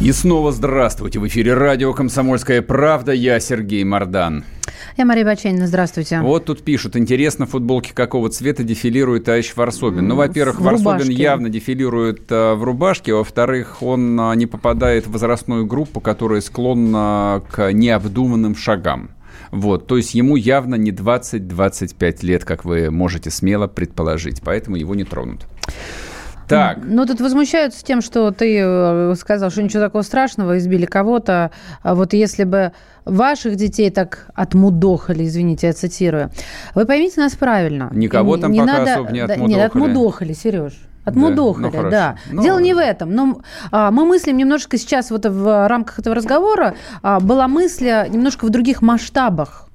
И снова здравствуйте. В эфире радио «Комсомольская правда». Я Сергей Мордан. Я Мария Баченина, здравствуйте. Вот тут пишут, интересно, футболки какого цвета дефилирует Аищ Варсобин. Ну, во-первых, В Варсобин рубашке. явно дефилирует э, в рубашке, во-вторых, он э, не попадает в возрастную группу, которая склонна к необдуманным шагам. Вот, то есть ему явно не 20-25 лет, как вы можете смело предположить, поэтому его не тронут. Так, Ну, тут возмущаются тем, что ты э, сказал, что ничего такого страшного, избили кого-то. А вот если бы ваших детей так отмудохали, извините, я цитирую. Вы поймите нас правильно. Никого там не пока надо, особо не да, отмудохали. Нет, отмудохали, Сереж. Отмудохали, ну, хорошо. да. Ну, Дело не в этом. Но а, мы мыслим немножко сейчас вот в рамках этого разговора а, была мысль а, немножко в других масштабах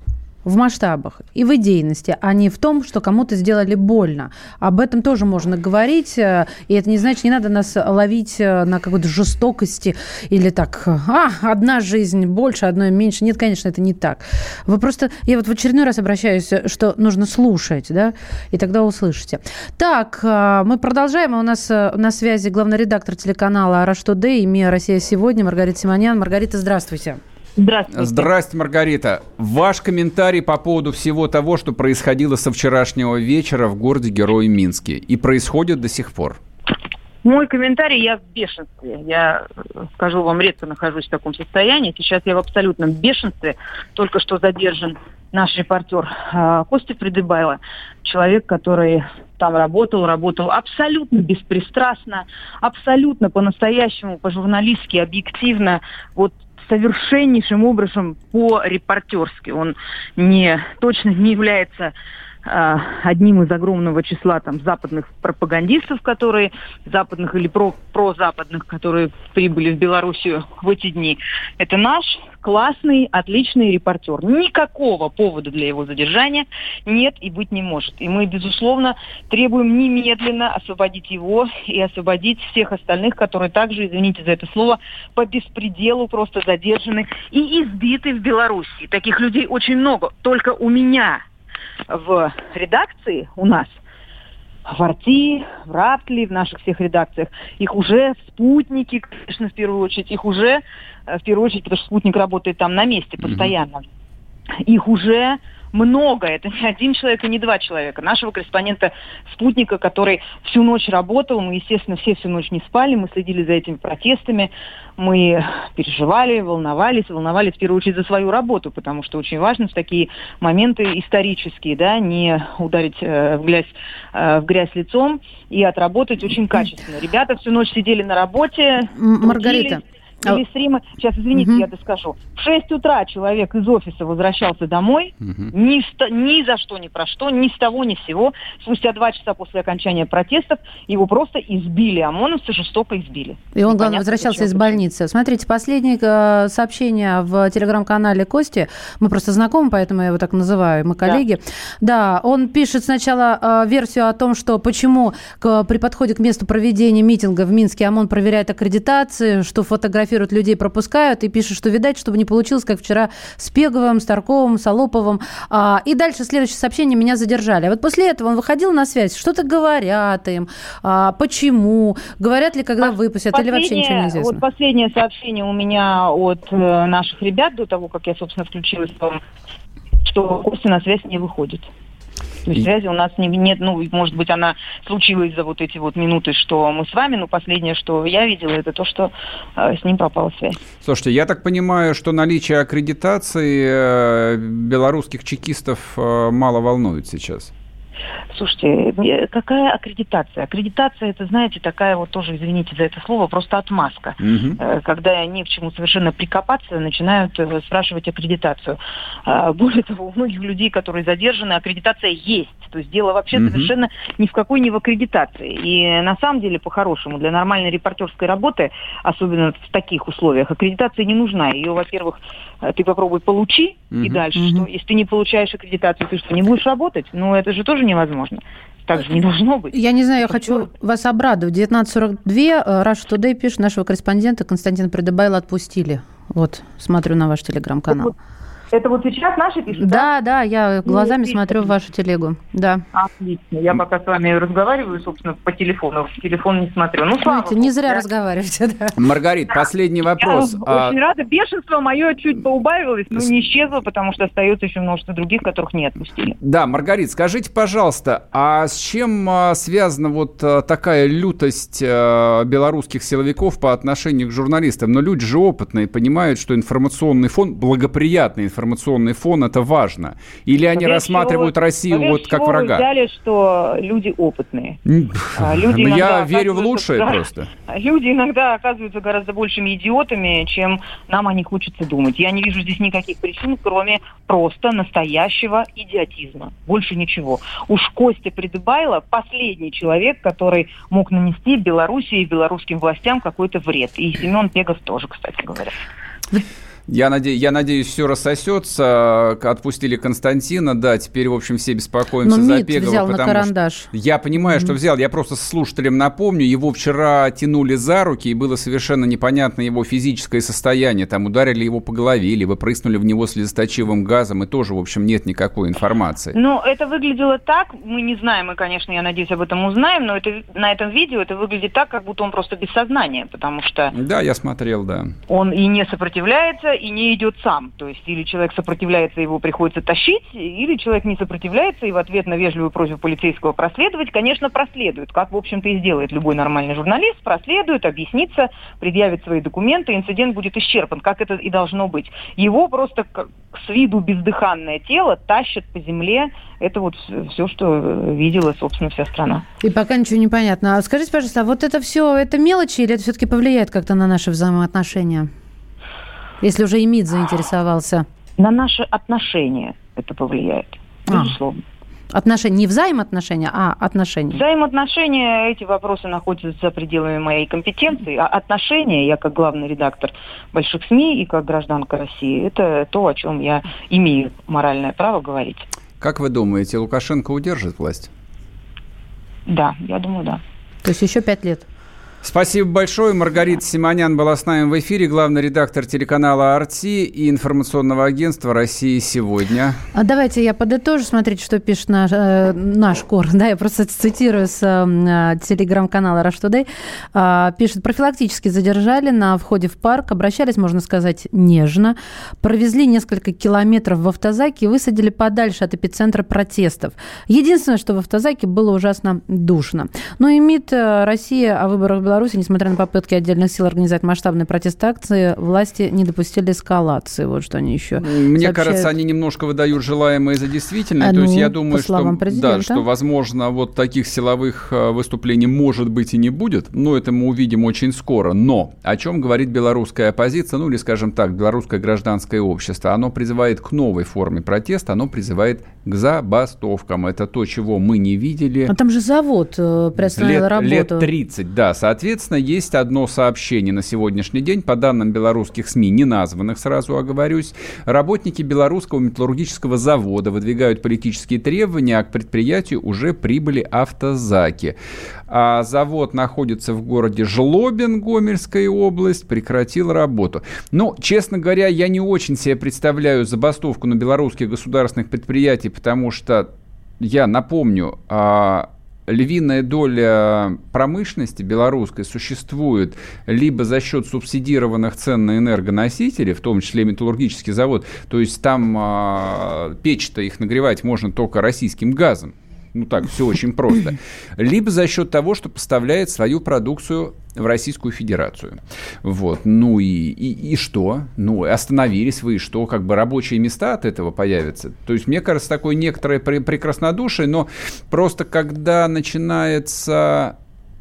в масштабах и в идейности, а не в том, что кому-то сделали больно. Об этом тоже можно говорить, э, и это не значит, не надо нас ловить э, на какой-то жестокости или так, а, одна жизнь больше, одной меньше. Нет, конечно, это не так. Вы просто, я вот в очередной раз обращаюсь, что нужно слушать, да, и тогда услышите. Так, э, мы продолжаем, у нас э, на связи главный редактор телеканала «Раш Today» и «МИА Россия сегодня» Маргарита Симонян. Маргарита, здравствуйте. Здравствуйте. Здрасте, Маргарита. Ваш комментарий по поводу всего того, что происходило со вчерашнего вечера в городе Герой Минске и происходит до сих пор. Мой комментарий, я в бешенстве. Я, э, скажу вам, редко нахожусь в таком состоянии. Сейчас я в абсолютном бешенстве. Только что задержан наш репортер э, Костя Придыбайло. Человек, который там работал, работал абсолютно беспристрастно, абсолютно по-настоящему, по-журналистски, объективно. Вот совершеннейшим образом по-репортерски. Он не, точно не является а, одним из огромного числа там западных пропагандистов, которые западных или про прозападных, которые прибыли в Белоруссию в эти дни. Это наш классный, отличный репортер. Никакого повода для его задержания нет и быть не может. И мы, безусловно, требуем немедленно освободить его и освободить всех остальных, которые также, извините за это слово, по беспределу просто задержаны и избиты в Белоруссии. Таких людей очень много. Только у меня в редакции у нас в Арти, в Раптли, в наших всех редакциях, их уже в спутнике, конечно, в первую очередь, их уже, э, в первую очередь, потому что спутник работает там на месте постоянно, их уже много, это не один человек и не два человека. Нашего корреспондента спутника, который всю ночь работал, мы, естественно, все всю ночь не спали, мы следили за этими протестами, мы переживали, волновались, волновались в первую очередь за свою работу, потому что очень важно в такие моменты исторические, да, не ударить э, в, грязь, э, в грязь лицом и отработать очень качественно. Ребята всю ночь сидели на работе, Маргарита, трудились, вели стримы. Сейчас, извините, Мгм. я доскажу. В 6 утра человек из офиса возвращался домой, Мгм. ни, ста- ни за что, ни про что, ни с того, ни с сего. Спустя два часа после окончания протестов его просто избили, ОМОНовцы жестоко избили. И он, главное, возвращался из больницы. Смотрите, последнее э, сообщение в телеграм-канале Кости. Мы просто знакомы, поэтому я его так называю. Мы коллеги. Да, он пишет сначала э, версию о том, что почему к- при подходе к месту проведения митинга в Минске ОМОН проверяет аккредитации, что фотографируют людей, пропускают, и пишет, что, видать, чтобы не получилось, как вчера с Пеговым, с Тарковым, с Алоповым. А, и дальше следующее сообщение «Меня задержали». А вот после этого он выходил на связь, что-то говорят им, а, почему, говорят ли, когда выпустят, или вообще ничего не известно. Вот последнее сообщение у меня от э, наших ребят до того, как я, собственно, включилась, что Костя на связь не выходит. То есть И- связи у нас не- нет, ну, может быть, она случилась за вот эти вот минуты, что мы с вами, но последнее, что я видела, это то, что э, с ним пропала связь. Слушайте, я так понимаю, что наличие аккредитации э, белорусских чекистов э, мало волнует сейчас. Слушайте, какая аккредитация? Аккредитация, это, знаете, такая вот тоже, извините за это слово, просто отмазка. Угу. Когда они к чему совершенно прикопаться, начинают э, спрашивать аккредитацию. А, более того, у многих людей, которые задержаны, аккредитация есть. То есть дело вообще угу. совершенно ни в какой не в аккредитации. И на самом деле, по-хорошему, для нормальной репортерской работы, особенно в таких условиях, аккредитация не нужна. Ее, во-первых, э, ты попробуй получи, угу. и дальше угу. что? Если ты не получаешь аккредитацию, ты что, не будешь работать? Ну, это же тоже невозможно. Так же не должно быть. Я не знаю, я хочу вас обрадовать. 1942 Rush Today пишет, нашего корреспондента Константина Придыбайла отпустили. Вот, смотрю на ваш телеграм-канал. Это вот сейчас наши пишут? Да, да, да я ну, глазами ну, смотрю в вашу телегу. Да. Отлично. Я пока с вами разговариваю, собственно, по телефону. В телефон не смотрю. Ну, слава Знаете, не зря да? разговариваете, да. Маргарит, последний вопрос. Я а... очень рада. Бешенство мое чуть поубавилось, но не исчезло, потому что остается еще множество других, которых не отпустили. Да, Маргарит, скажите, пожалуйста, а с чем а, связана вот а, такая лютость а, белорусских силовиков по отношению к журналистам? Но люди же опытные, понимают, что информационный фон благоприятный информационный фон, это важно? Или они Скорее рассматривают Россию вот как врага? Вы взяли, что люди опытные. А, люди ну, Я верю в лучшее да, просто. Люди иногда оказываются гораздо большими идиотами, чем нам о них хочется думать. Я не вижу здесь никаких причин, кроме просто настоящего идиотизма. Больше ничего. Уж Костя Придыбайло последний человек, который мог нанести Белоруссии и белорусским властям какой-то вред. И Семен Пегов тоже, кстати говоря. Я, наде... я надеюсь, все рассосется. Отпустили Константина, да, теперь, в общем, все беспокоимся Но за Пегова. взял на карандаш. Что... Я понимаю, mm-hmm. что взял. Я просто слушателям напомню, его вчера тянули за руки, и было совершенно непонятно его физическое состояние. Там ударили его по голове, либо прыснули в него слезоточивым газом, и тоже, в общем, нет никакой информации. Ну, это выглядело так, мы не знаем, мы, конечно, я надеюсь, об этом узнаем, но это, на этом видео это выглядит так, как будто он просто без сознания, потому что... Да, я смотрел, да. Он и не сопротивляется, и не идет сам. То есть или человек сопротивляется, его приходится тащить, или человек не сопротивляется, и в ответ на вежливую просьбу полицейского проследовать, конечно, проследует, как, в общем-то, и сделает любой нормальный журналист, проследует, объяснится, предъявит свои документы, инцидент будет исчерпан, как это и должно быть. Его просто с виду бездыханное тело тащат по земле. Это вот все, что видела, собственно, вся страна. И пока ничего не понятно. А скажите, пожалуйста, а вот это все, это мелочи или это все-таки повлияет как-то на наши взаимоотношения? Если уже и МИД заинтересовался. На наши отношения это повлияет, а. безусловно. А. Отношения, не взаимоотношения, а отношения. Взаимоотношения, эти вопросы находятся за пределами моей компетенции. А отношения, я как главный редактор больших СМИ и как гражданка России, это то, о чем я имею моральное право говорить. Как вы думаете, Лукашенко удержит власть? Да, я думаю, да. То есть еще пять лет? Спасибо большое. Маргарита Симонян была с нами в эфире, главный редактор телеканала «Арти» и информационного агентства «Россия сегодня». А давайте я подытожу, смотрите, что пишет наш, э, наш кор. Да, я просто цитирую с э, телеграм-канала «Rush Today». Э, пишет, профилактически задержали на входе в парк, обращались, можно сказать, нежно, провезли несколько километров в автозаке и высадили подальше от эпицентра протестов. Единственное, что в автозаке было ужасно душно. Ну и МИД э, России о выборах Беларуси, несмотря на попытки отдельных сил организовать масштабные протесты акции, власти не допустили эскалации. Вот что они еще Мне сообщают. кажется, они немножко выдают желаемое за действительное. А, То ну, есть я думаю, что, да, что, возможно, вот таких силовых э, выступлений может быть и не будет. Но это мы увидим очень скоро. Но о чем говорит белорусская оппозиция, ну или, скажем так, белорусское гражданское общество? Оно призывает к новой форме протеста, оно призывает к забастовкам. Это то, чего мы не видели. А там же завод э, приостановил лет, работу. Лет 30, да. Соответственно, Соответственно, есть одно сообщение на сегодняшний день, по данным белорусских СМИ, не названных, сразу оговорюсь. Работники белорусского металлургического завода выдвигают политические требования, а к предприятию уже прибыли автозаки. А завод находится в городе Жлобин, Гомельская область, прекратил работу. Ну, честно говоря, я не очень себе представляю забастовку на белорусских государственных предприятиях, потому что я напомню, а, львиная доля промышленности белорусской существует либо за счет субсидированных цен на энергоносители, в том числе металлургический завод, то есть там э, печь-то их нагревать можно только российским газом. Ну так, все очень просто. Либо за счет того, что поставляет свою продукцию в Российскую Федерацию. Вот. Ну и, и, и что? Ну, остановились вы, и что? Как бы рабочие места от этого появятся? То есть, мне кажется, такое некоторое прекраснодушие, но просто когда начинается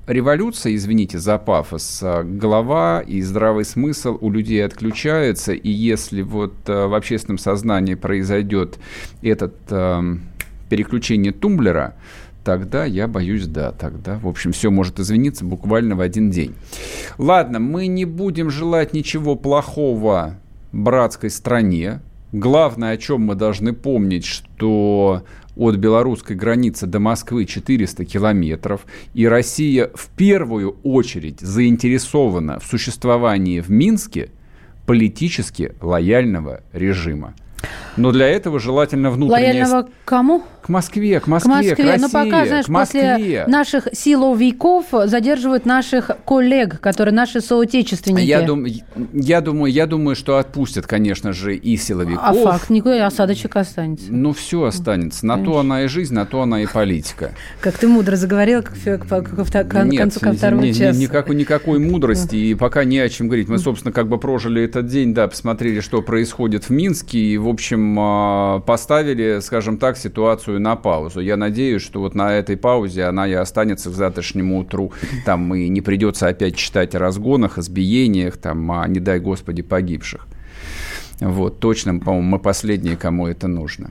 революция, извините за пафос, а, голова и здравый смысл у людей отключаются, и если вот а, в общественном сознании произойдет этот э, переключение тумблера, тогда я боюсь, да, тогда, в общем, все может извиниться буквально в один день. Ладно, мы не будем желать ничего плохого братской стране. Главное, о чем мы должны помнить, что от белорусской границы до Москвы 400 километров, и Россия в первую очередь заинтересована в существовании в Минске политически лояльного режима. Но для этого желательно внутреннее... Лояльного кому? К Москве, к Москве, к, Москве. к России, Но пока, знаешь, к Москве. после наших силовиков задерживают наших коллег, которые наши соотечественники. Я, дум, я, думаю, я думаю, что отпустят, конечно же, и силовиков. А факт, никакой осадочек останется. Ну, все останется. На конечно. то она и жизнь, на то она и политика. Как ты мудро заговорил к, к, к, к, к Нет, концу ко второго не, часа. Никакой, никакой мудрости, и пока не о чем говорить. Мы, собственно, как бы прожили этот день, да, посмотрели, что происходит в Минске, и, в общем, а, поставили, скажем так, ситуацию на паузу. Я надеюсь, что вот на этой паузе она и останется к завтрашнему утру. Там и не придется опять читать о разгонах, избиениях, там, а не дай господи погибших. Вот, точно, по-моему, мы последние, кому это нужно.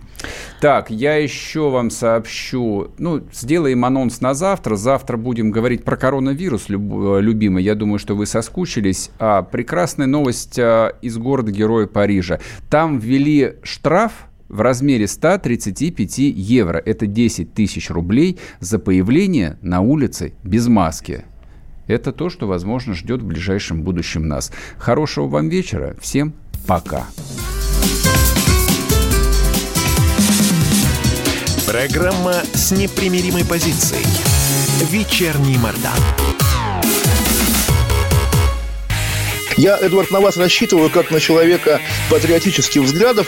Так, я еще вам сообщу, ну, сделаем анонс на завтра. Завтра будем говорить про коронавирус, люб, любимый. Я думаю, что вы соскучились. А, прекрасная новость а, из города-героя Парижа. Там ввели штраф в размере 135 евро. Это 10 тысяч рублей за появление на улице без маски. Это то, что, возможно, ждет в ближайшем будущем нас. Хорошего вам вечера. Всем пока. Программа с непримиримой позицией. Вечерний Мордан. Я, Эдвард, на вас рассчитываю как на человека патриотических взглядов